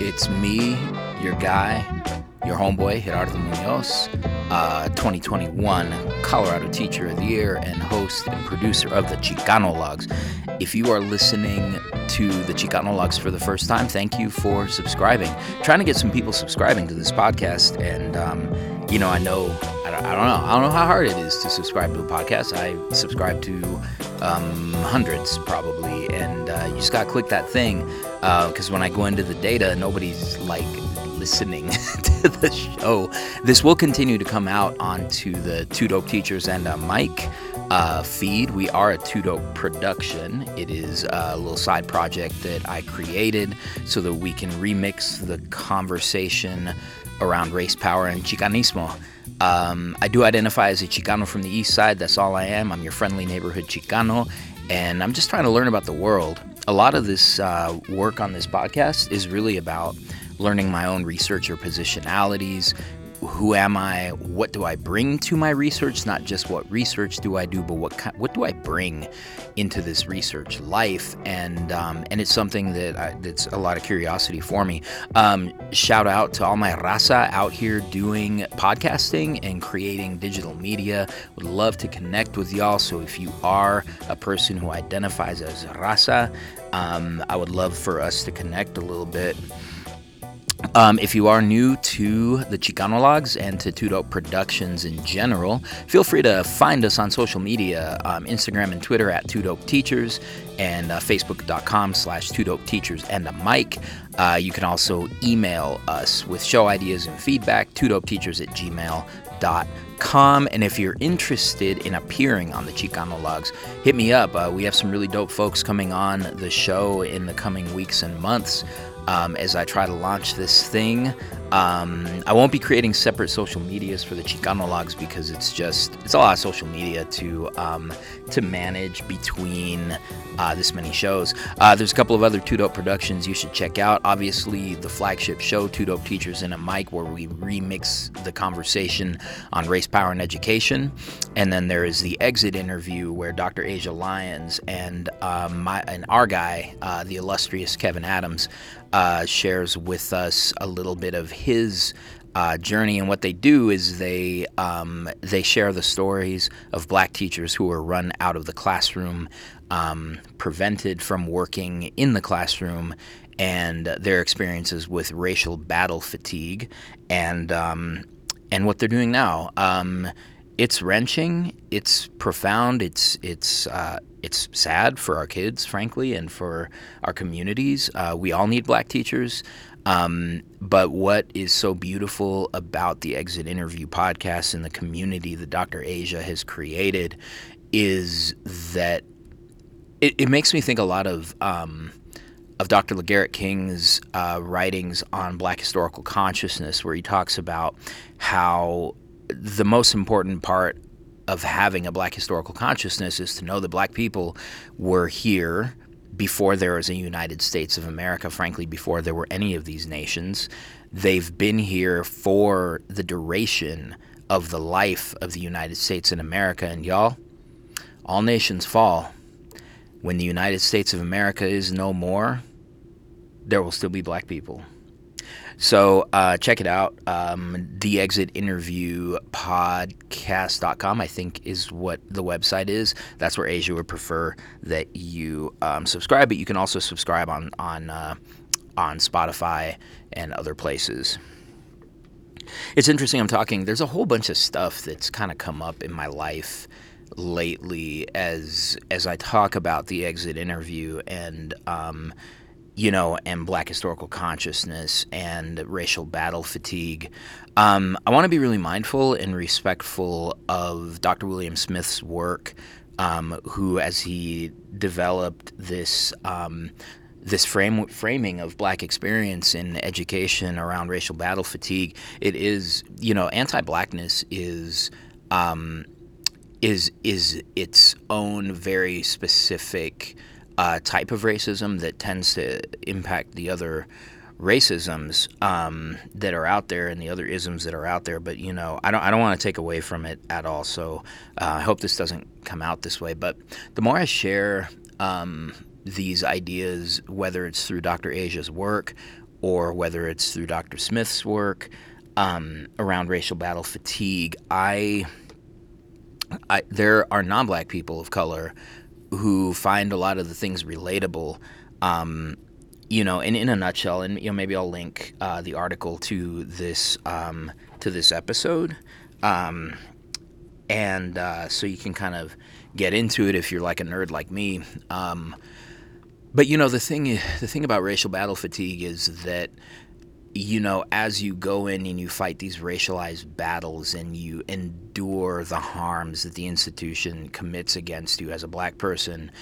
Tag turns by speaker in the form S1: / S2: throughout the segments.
S1: It's me, your guy, your homeboy, Gerardo Munoz, uh, 2021 Colorado Teacher of the Year and host and producer of the Chicanologues. If you are listening to the Chicanologues for the first time, thank you for subscribing. trying to get some people subscribing to this podcast, and um, you know, I know, I don't, I don't, know, I don't know how hard it is to subscribe to a podcast. I subscribe to um, hundreds probably, and uh, you just gotta click that thing because uh, when I go into the data, nobody's like listening to the show. This will continue to come out onto the Two Dope Teachers and a Mic uh, feed. We are a Two Dope production. It is a little side project that I created so that we can remix the conversation around race power and Chicanismo. Um, I do identify as a Chicano from the east side. That's all I am. I'm your friendly neighborhood Chicano, and I'm just trying to learn about the world. A lot of this uh, work on this podcast is really about learning my own researcher positionalities, who am I? What do I bring to my research? Not just what research do I do, but what what do I bring into this research life? And um, and it's something that I, that's a lot of curiosity for me. Um, shout out to all my raza out here doing podcasting and creating digital media. Would love to connect with y'all. So if you are a person who identifies as raza, um, I would love for us to connect a little bit. Um, if you are new to the Chicanologues and to Dope Productions in general, feel free to find us on social media um, Instagram and Twitter at Two Dope Teachers and uh, Facebook.com slash Two Dope Teachers and a mic. Uh, you can also email us with show ideas and feedback, Two Dope Teachers at gmail.com. And if you're interested in appearing on the Chicanologues, hit me up. Uh, we have some really dope folks coming on the show in the coming weeks and months um, as I try to launch this thing. Um, I won't be creating separate social medias for the Chicanologues because it's just it's a lot of social media to um, to manage between uh, this many shows. Uh, there's a couple of other Two Dope productions you should check out. Obviously, the flagship show Two Dope Teachers and a Mic, where we remix the conversation on race, power, and education. And then there is the exit interview where Dr. Asia Lyons and uh, my and our guy, uh, the illustrious Kevin Adams, uh, shares with us a little bit of his uh, journey. And what they do is they um, they share the stories of black teachers who were run out of the classroom, um, prevented from working in the classroom, and their experiences with racial battle fatigue, and um, and what they're doing now. It's wrenching. It's profound. It's it's uh, it's sad for our kids, frankly, and for our communities. Uh, we all need black teachers. Um, but what is so beautiful about the Exit Interview podcast and the community that Dr. Asia has created is that it, it makes me think a lot of um, of Dr. LaGarrett King's uh, writings on Black historical consciousness, where he talks about how the most important part of having a black historical consciousness is to know that black people were here before there was a United States of America, frankly, before there were any of these nations. They've been here for the duration of the life of the United States and America. And y'all, all nations fall. When the United States of America is no more, there will still be black people. So uh, check it out. Um, the Exit Interview Podcast.com, I think, is what the website is. That's where Asia would prefer that you um, subscribe, but you can also subscribe on on uh, on Spotify and other places. It's interesting. I'm talking. There's a whole bunch of stuff that's kind of come up in my life lately as as I talk about the exit interview and um, you know, and black historical consciousness and racial battle fatigue. Um, I want to be really mindful and respectful of Dr. William Smith's work, um, who, as he developed this. Um, this frame, framing of black experience in education around racial battle fatigue, it is, you know, anti-blackness is um, is is its own very specific uh, type of racism that tends to impact the other racisms um, that are out there and the other isms that are out there. But you know, I don't I don't want to take away from it at all. So uh, I hope this doesn't come out this way. But the more I share um, these ideas, whether it's through Dr. Asia's work or whether it's through Dr. Smith's work um, around racial battle fatigue, I, I there are non-black people of color who find a lot of the things relatable. Um, you know, and in a nutshell, and you know, maybe I'll link uh, the article to this um, to this episode, um, and uh, so you can kind of get into it if you're like a nerd like me. Um, but you know, the thing the thing about racial battle fatigue is that you know, as you go in and you fight these racialized battles and you endure the harms that the institution commits against you as a black person,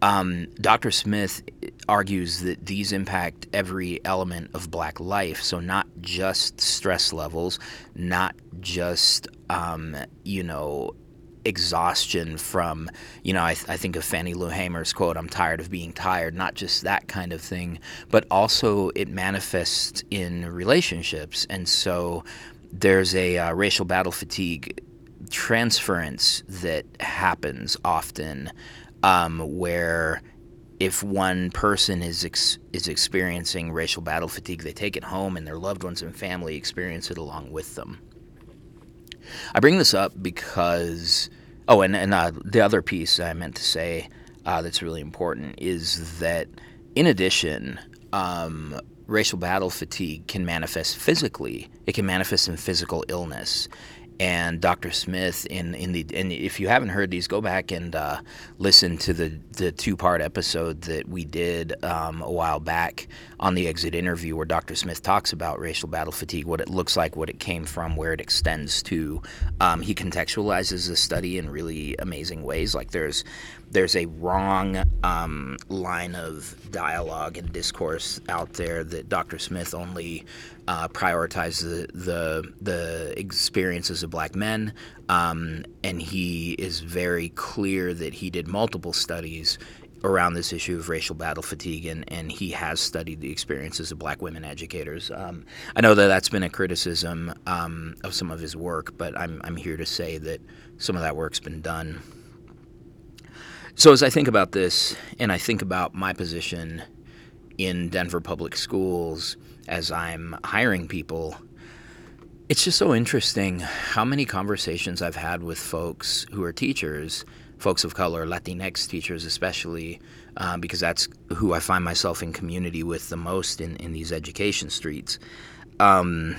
S1: um, Dr. Smith argues that these impact every element of black life. So, not just stress levels, not just, um, you know, exhaustion from, you know, I, th- I, think of Fannie Lou Hamer's quote, I'm tired of being tired, not just that kind of thing, but also it manifests in relationships. And so there's a uh, racial battle fatigue transference that happens often um, where if one person is ex- is experiencing racial battle fatigue, they take it home and their loved ones and family experience it along with them. I bring this up because, oh, and, and uh, the other piece I meant to say uh, that's really important is that, in addition, um, racial battle fatigue can manifest physically. It can manifest in physical illness and Dr. Smith in in the and if you haven't heard these, go back and uh, listen to the the two part episode that we did um, a while back on the exit interview, where Dr. Smith talks about racial battle fatigue, what it looks like, what it came from, where it extends to. Um, he contextualizes the study in really amazing ways. Like there's there's a wrong um, line of dialogue and discourse out there that Dr. Smith only uh, prioritizes the, the, the experiences of black men, um, and he is very clear that he did multiple studies around this issue of racial battle fatigue, and, and he has studied the experiences of black women educators. Um, I know that that's been a criticism um, of some of his work, but I'm, I'm here to say that some of that work's been done. So as I think about this, and I think about my position in Denver public schools as I'm hiring people, it's just so interesting how many conversations I've had with folks who are teachers, folks of color, Latinx teachers especially, uh, because that's who I find myself in community with the most in, in these education streets, um,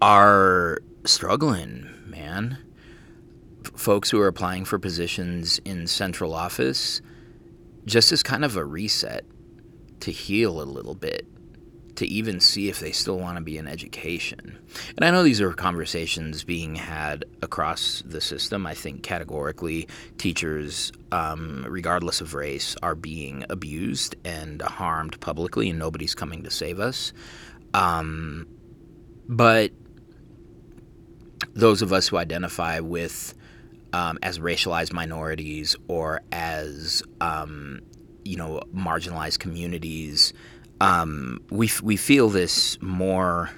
S1: are struggling, man folks who are applying for positions in central office just as kind of a reset to heal a little bit, to even see if they still want to be in education. And I know these are conversations being had across the system. I think categorically, teachers, um, regardless of race, are being abused and harmed publicly, and nobody's coming to save us. Um, but those of us who identify with um, as racialized minorities or as um, you know marginalized communities, um, we we feel this more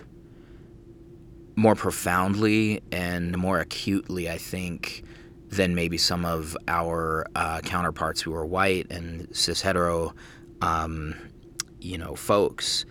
S1: more profoundly and more acutely, I think, than maybe some of our uh, counterparts who are white and cis hetero, um, you know, folks.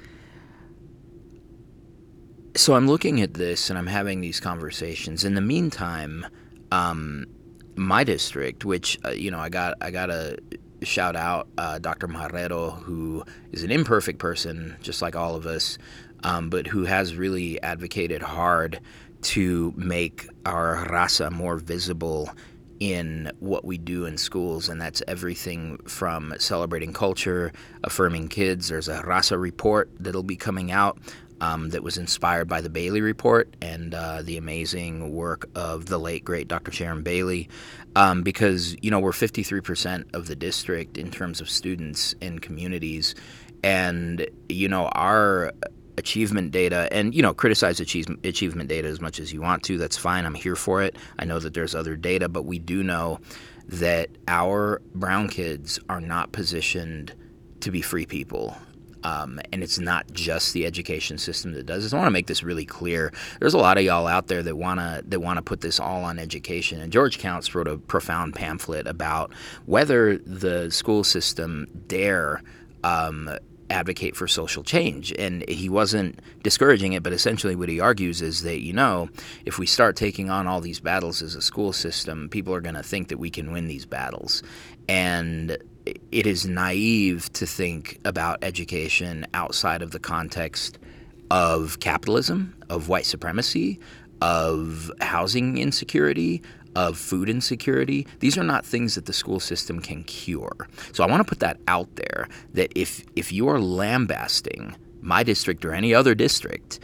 S1: So I'm looking at this and I'm having these conversations. In the meantime, um, my district, which uh, you know, I got I got to shout out uh, Dr. Marrero, who is an imperfect person, just like all of us, um, but who has really advocated hard to make our raza more visible in what we do in schools, and that's everything from celebrating culture, affirming kids. There's a raza report that'll be coming out um, that was inspired by the Bailey Report and uh, the amazing work of the late great Dr. Sharon Bailey, um, because you know we're 53% of the district in terms of students and communities, and you know our achievement data and you know criticize achievement achievement data as much as you want to that's fine i'm here for it. I know that there's other data but we do know that our brown kids are not positioned to be free people Um, and it's not just the education system that does this. I want to make this really clear. There's a lot of y'all out there that wanna that wanna put this all on education. And George Counts wrote a profound pamphlet about whether the school system dare um, advocate for social change. And he wasn't discouraging it, but essentially what he argues is that, you know, if we start taking on all these battles as a school system, people are going to think that we can win these battles. And it is naive to think about education outside of the context of capitalism, of white supremacy, of housing insecurity, of food insecurity. These are not things that the school system can cure. So I want to put that out there that if if you are lambasting my district or any other district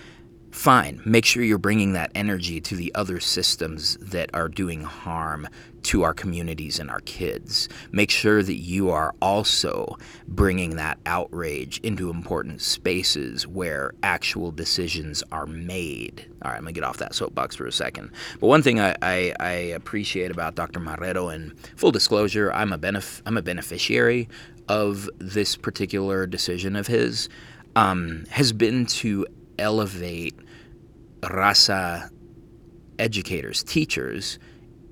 S1: fine. Make sure you're bringing that energy to the other systems that are doing harm to our communities and our kids. Make sure that you are also bringing that outrage into important spaces where actual decisions are made. All right, I'm going to get off that soapbox for a second. But one thing I, I, I appreciate about Dr. Marrero, and full disclosure, I'm a, benef- I'm a beneficiary of this particular decision of his, um, has been to elevate Raza educators, teachers,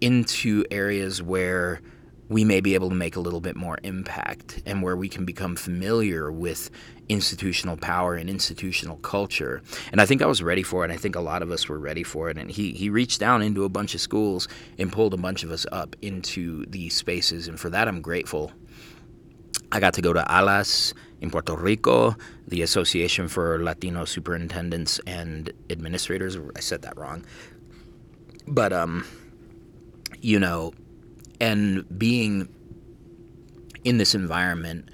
S1: into areas where we may be able to make a little bit more impact and where we can become familiar with institutional power and institutional culture. And I think I was ready for it. I think a lot of us were ready for it. And he, he reached down into a bunch of schools and pulled a bunch of us up into these spaces. And for that, I'm grateful. I got to go to ALAS in Puerto Rico, the Association for Latino Superintendents and Administrators. I said that wrong. But, um, you know, and being in this environment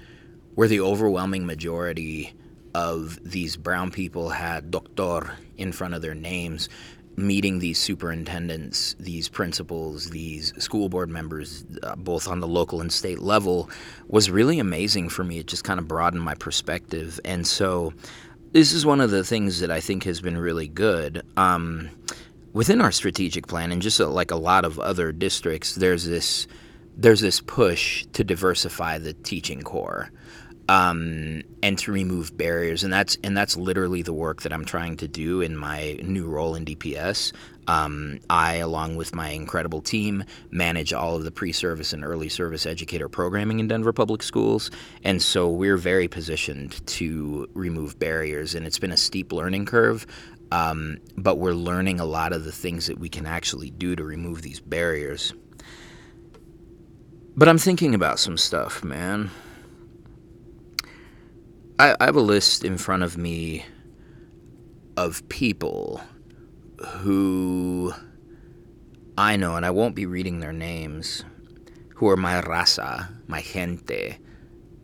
S1: where the overwhelming majority of these brown people had doctor in front of their names meeting these superintendents, these principals, these school board members, uh, both on the local and state level, was really amazing for me. It just kind of broadened my perspective. And so, this is one of the things that I think has been really good. Um, within our strategic plan, and just uh, like a lot of other districts, there's this there's this push to diversify the teaching core um, and to remove barriers, and that's and that's literally the work that I'm trying to do in my new role in DPS. Um, I, along with my incredible team, manage all of the pre-service and early service educator programming in Denver Public Schools, and so we're very positioned to remove barriers. And it's been a steep learning curve, um, but we're learning a lot of the things that we can actually do to remove these barriers. But I'm thinking about some stuff, man. I, I have a list in front of me of people who I know, and I won't be reading their names, who are my raza, my gente,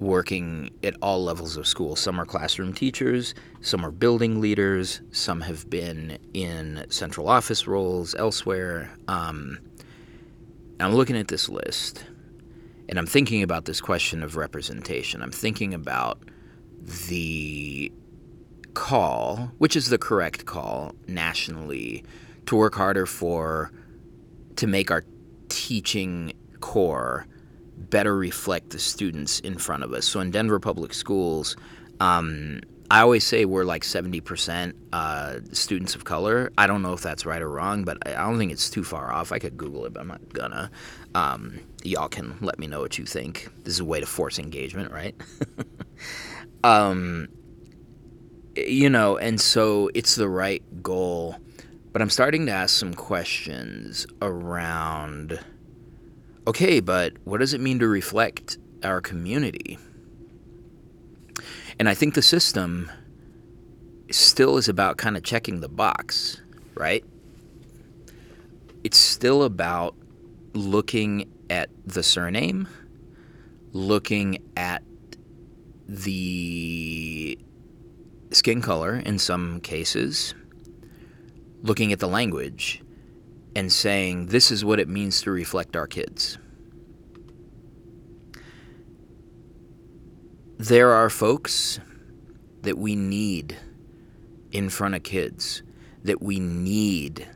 S1: working at all levels of school. Some are classroom teachers, some are building leaders, some have been in central office roles elsewhere. Um, I'm looking at this list, and I'm thinking about this question of representation. I'm thinking about the call, which is the correct call nationally, to work harder for to make our teaching core better reflect the students in front of us. So in Denver Public Schools, um, I always say we're like 70% uh, students of color. I don't know if that's right or wrong, but I don't think it's too far off. I could Google it, but I'm not gonna. Um, y'all can let me know what you think. This is a way to force engagement, right? Um, you know, and so it's the right goal. But I'm starting to ask some questions around okay, but what does it mean to reflect our community? And I think the system still is about kind of checking the box, right? It's still about looking at the surname, looking at the skin color in some cases, looking at the language, and saying, this is what it means to reflect our kids. There are folks that we need in front of kids, that we need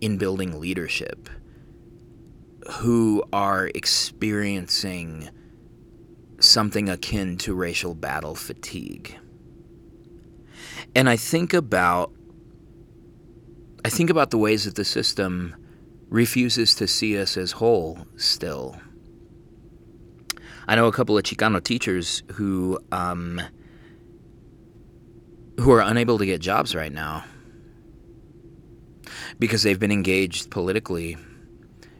S1: in building leadership, who are experiencing something akin to racial battle fatigue. And I think about I think about the ways that the system refuses to see us as whole still. I know a couple of Chicano teachers who um, who are unable to get jobs right now because they've been engaged politically,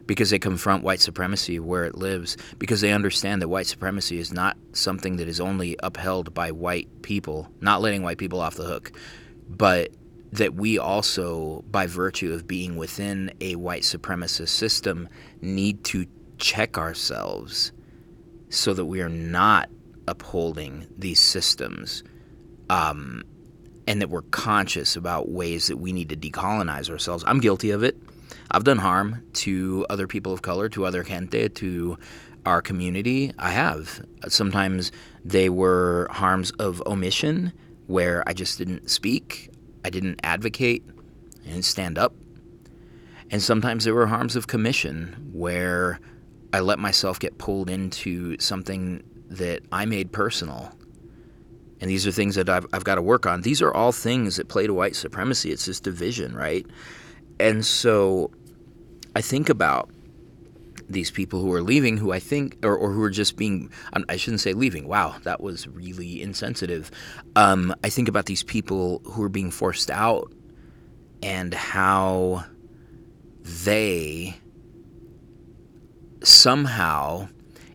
S1: because they confront white supremacy where it lives, because they understand that white supremacy is not something that is only upheld by white people, not letting white people off the hook, but that we also, by virtue of being within a white supremacist system, need to check ourselves so that we are not upholding these systems um, and that we're conscious about ways that we need to decolonize ourselves. I'm guilty of it. I've done harm to other people of color, to other gente, to our community. I have. Sometimes they were harms of omission where I just didn't speak. I didn't advocate and stand up. And sometimes there were harms of commission where I let myself get pulled into something that I made personal. And these are things that I've, I've got to work on. These are all things that play to white supremacy. It's this division, right? And so I think about these people who are leaving, who I think, or, or who are just being, I shouldn't say leaving. Wow, that was really insensitive. Um, I think about these people who are being forced out and how they somehow,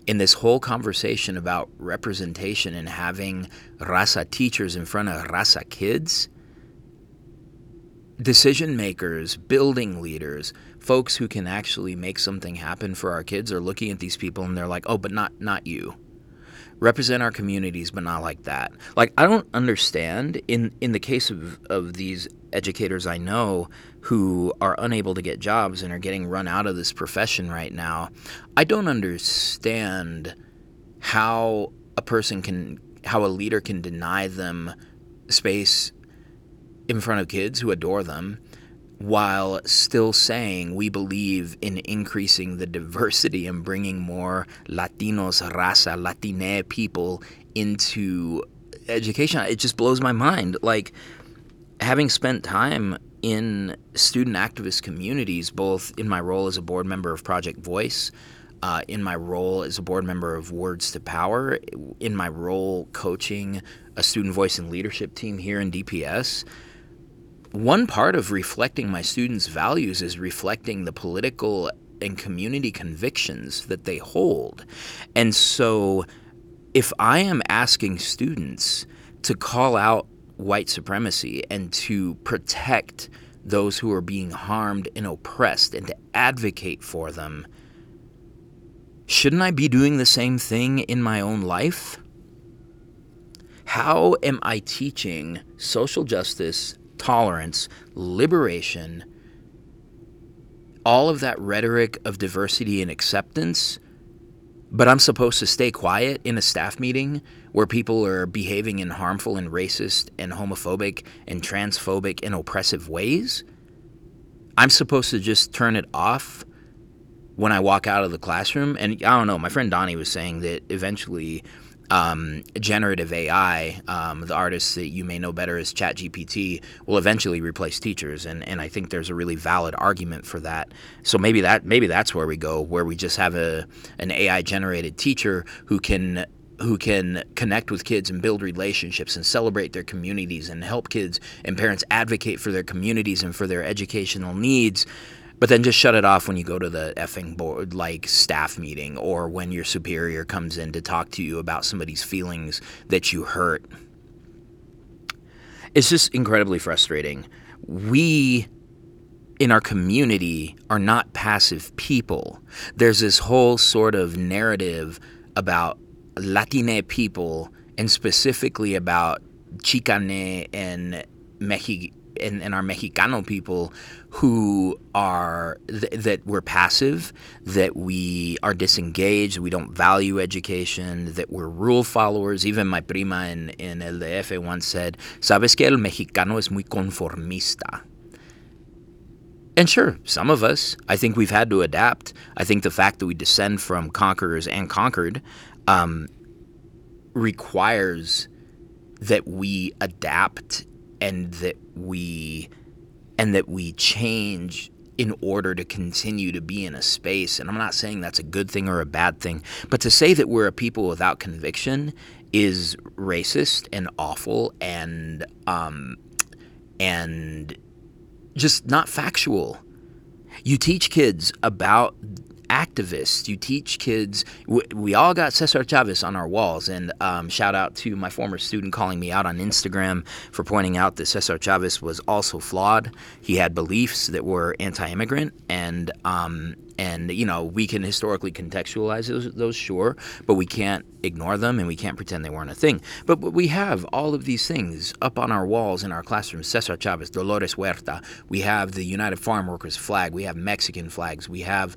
S1: in this whole conversation about representation and having Raza teachers in front of Raza kids, decision makers, building leaders, folks who can actually make something happen for our kids are looking at these people and they're like, "Oh, but not not you." Represent our communities, but not like that. Like I don't understand in in the case of of these educators I know who are unable to get jobs and are getting run out of this profession right now. I don't understand how a person can how a leader can deny them space in front of kids who adore them while still saying we believe in increasing the diversity and bringing more Latinos, raza, Latine people into education. It just blows my mind. Like, having spent time in student activist communities, both in my role as a board member of Project VOYCE, uh, in my role as a board member of Words to Power, in my role coaching a student voice and leadership team here in DPS, one part of reflecting my students' values is reflecting the political and community convictions that they hold. And so, if I am asking students to call out white supremacy and to protect those who are being harmed and oppressed and to advocate for them, shouldn't I be doing the same thing in my own life? How am I teaching social justice tolerance, liberation, all of that rhetoric of diversity and acceptance, but I'm supposed to stay quiet in a staff meeting where people are behaving in harmful and racist and homophobic and transphobic and oppressive ways? I'm supposed to just turn it off when I walk out of the classroom. And I don't know, my friend Donnie was saying that eventually um, generative AI, um, the artists that you may know better as ChatGPT, will eventually replace teachers, and, and I think there's a really valid argument for that. So maybe that maybe that's where we go, where we just have a an AI generated teacher who can who can connect with kids and build relationships and celebrate their communities and help kids and parents advocate for their communities and for their educational needs but then just shut it off when you go to the effing board, like staff meeting, or when your superior comes in to talk to you about somebody's feelings that you hurt. It's just incredibly frustrating. We in our community are not passive people. There's this whole sort of narrative about Latine people and specifically about Chicane and Mexico and, and our Mexicano people who are th- that we're passive, that we are disengaged, we don't value education, that we're rule followers. Even my prima in, in El DF once said, Sabes que el mexicano es muy conformista. And sure, some of us, I think we've had to adapt. I think the fact that we descend from conquerors and conquered um, requires that we adapt and that we and that we change in order to continue to be in a space. And I'm not saying that's a good thing or a bad thing, but to say that we're a people without conviction is racist and awful and um, and just not factual. You teach kids about activists. You teach kids. We, we all got Cesar Chavez on our walls. And um, shout out to my former student calling me out on Instagram for pointing out that Cesar Chavez was also flawed. He had beliefs that were anti-immigrant, and um, and you know we can historically contextualize those, those, sure, but we can't ignore them and we can't pretend they weren't a thing. But, but we have all of these things up on our walls in our classrooms: Cesar Chavez, Dolores Huerta. We have the United Farm Workers flag. We have Mexican flags. We have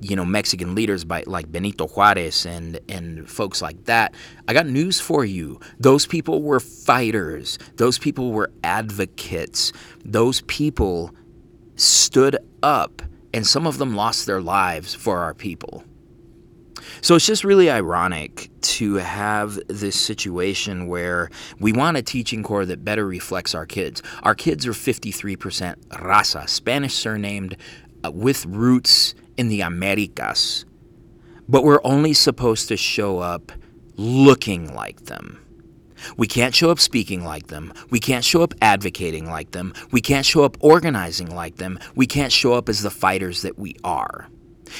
S1: you know Mexican leaders by like Benito Juarez and and folks like that. I got news for you. Those people were fighters. Those people were advocates. Those people stood up and some of them lost their lives for our people. So it's just really ironic to have this situation where we want a teaching core that better reflects our kids. Our kids are 53% raza, Spanish surnamed, uh, with roots in the Americas, but we're only supposed to show up looking like them. We can't show up speaking like them. We can't show up advocating like them. We can't show up organizing like them. We can't show up as the fighters that we are.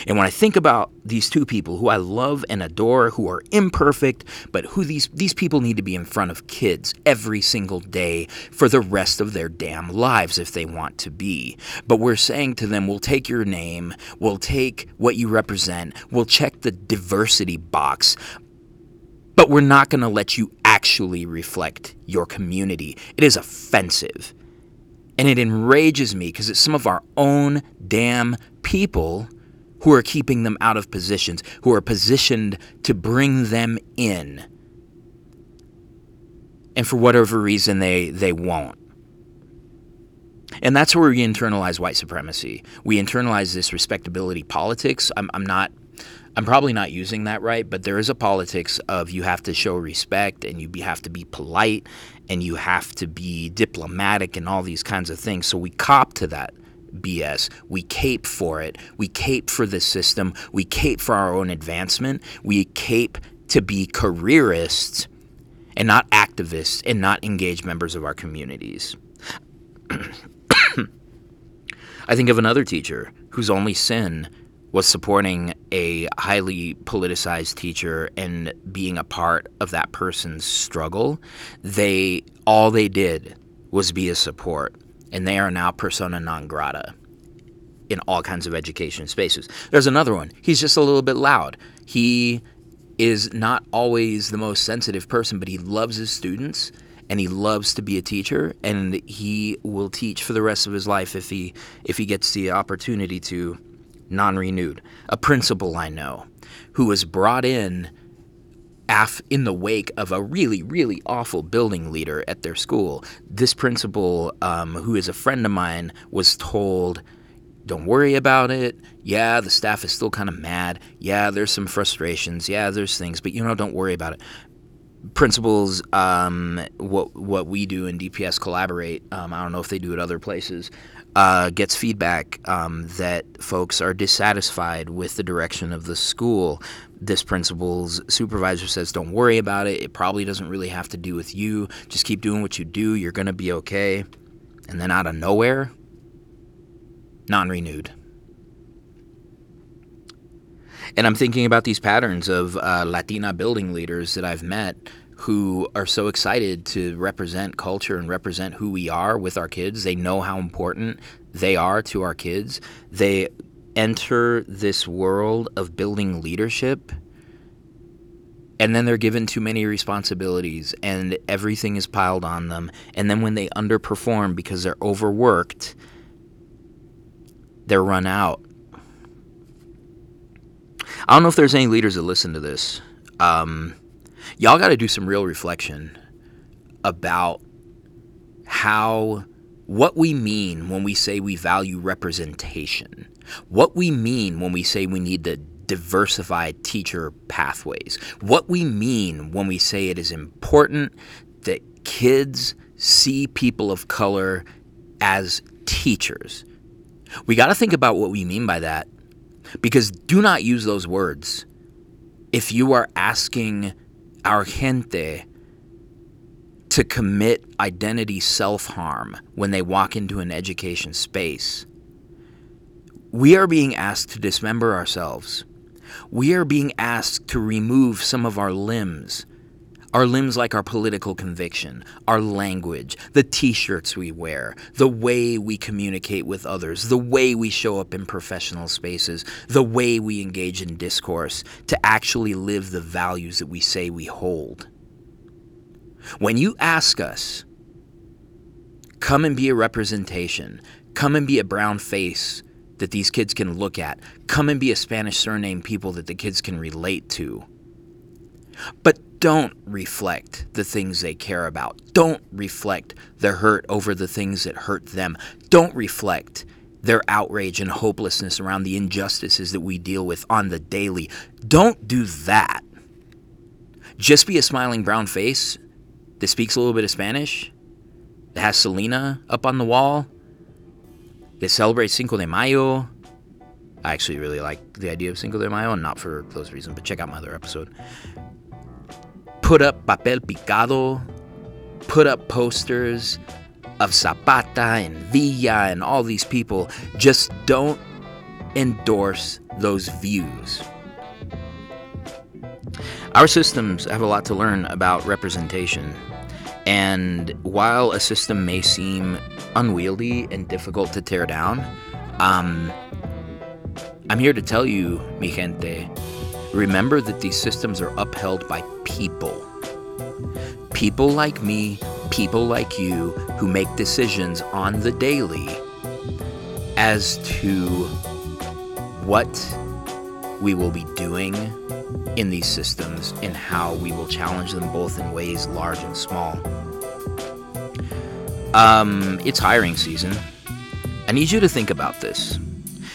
S1: And when I think about these two people who I love and adore, who are imperfect, but who these, these people need to be in front of kids every single day for the rest of their damn lives if they want to be. But we're saying to them, we'll take your name, we'll take what you represent, we'll check the diversity box, but we're not going to let you actually reflect your community. It is offensive. And it enrages me because it's some of our own damn people who are keeping them out of positions, who are positioned to bring them in. And for whatever reason, they, they won't. And that's where we internalize white supremacy. We internalize this respectability politics. I'm, I'm not. I'm probably not using that right, but there is a politics of you have to show respect and you have to be polite and you have to be diplomatic and all these kinds of things. So we cop to that BS. We cape for it. We cape for the system. We cape for our own advancement. We cape to be careerists and not activists and not engaged members of our communities. I think of another teacher whose only sin was supporting a highly politicized teacher and being a part of that person's struggle. They all they did was be a support and they are now persona non grata in all kinds of education spaces. There's another one. He's just a little bit loud. He is not always the most sensitive person, but he loves his students and he loves to be a teacher and he will teach for the rest of his life if he if he gets the opportunity to non-renewed. A principal I know who was brought in af- in the wake of a really, really awful building leader at their school. This principal, um, who is a friend of mine, was told, don't worry about it. Yeah, the staff is still kind of mad. Yeah, there's some frustrations. Yeah, there's things, but you know, don't worry about it. Principals, um, what what we do in DPS collaborate. Um, I don't know if they do it other places. Uh, gets feedback um, that folks are dissatisfied with the direction of the school this principal's supervisor says, Don't worry about it. It probably doesn't really have to do with you. Just keep doing what you do. You're going to be okay. And then out of nowhere, non And I'm thinking about these patterns of uh, Latina building leaders that I've met who are so excited to represent culture and represent who we are with our kids. They know how important they are to our kids. They enter this world of building leadership and then they're given too many responsibilities and everything is piled on them and then when they underperform because they're overworked they're run out i don't know if there's any leaders that listen to this. Um, y'all got to do some real reflection about how what we mean when we say we value representation. What we mean when we say we need to diversify teacher pathways, what we mean when we say it is important that kids see people of color as teachers. We got to think about what we mean by that because do not use those words. If you are asking our gente to commit identity self harm when they walk into an education space, we are being asked to dismember ourselves. We are being asked to remove some of our limbs our limbs like our political conviction, our language, the t shirts we wear, the way we communicate with others, the way we show up in professional spaces, the way we engage in discourse to actually live the values that we say we hold. When you ask us, come and be a representation, come and be a brown face that these kids can look at, come and be a Spanish surname people that the kids can relate to. But don't reflect the things they care about. Don't reflect their hurt over the things that hurt them. Don't reflect their outrage and hopelessness around the injustices that we deal with on the daily. Don't do that. Just be a smiling brown face that speaks a little bit of Spanish, that has Selena up on the wall, that celebrates Cinco de Mayo. I actually really like the idea of Cinco de Mayo, and not for those reasons, but check out my other episode put up papel picado, put up posters of Zapata and Villa and all these people. Just don't endorse those views. Our systems have a lot to learn about representation. And while a system may seem unwieldy and difficult to tear down, um, I'm here to tell you, mi gente, Remember that these systems are upheld by people. People like me, people like you, who make decisions on the daily as to what we will be doing in these systems and how we will challenge them both in ways large and small. Um, it's hiring season. I need you to think about this.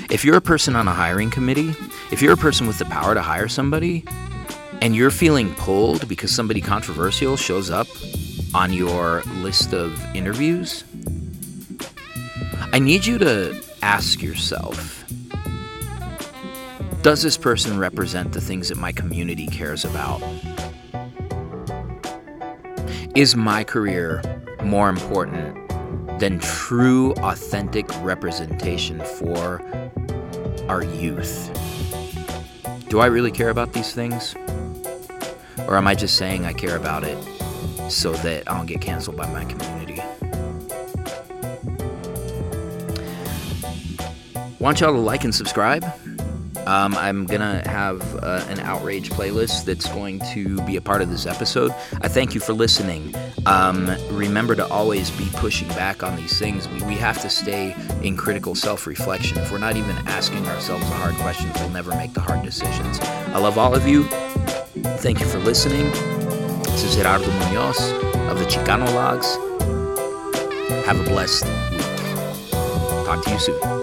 S1: If you're a person on a hiring committee, if you're a person with the power to hire somebody and you're feeling pulled because somebody controversial shows up on your list of interviews, I need you to ask yourself Does this person represent the things that my community cares about? Is my career more important than true, authentic representation for our youth. Do I really care about these things? Or am I just saying I care about it so that I don't get canceled by my community? Want y'all to like and subscribe? Um, I'm gonna have uh, an outrage playlist that's going to be a part of this episode. I thank you for listening. Um, remember to always be pushing back on these things. We, we have to stay in critical self reflection. If we're not even asking ourselves the hard questions, we'll never make the hard decisions. I love all of you. Thank you for listening. This is Gerardo Munoz of the Chicanologues. Have a blessed week. Talk to you soon.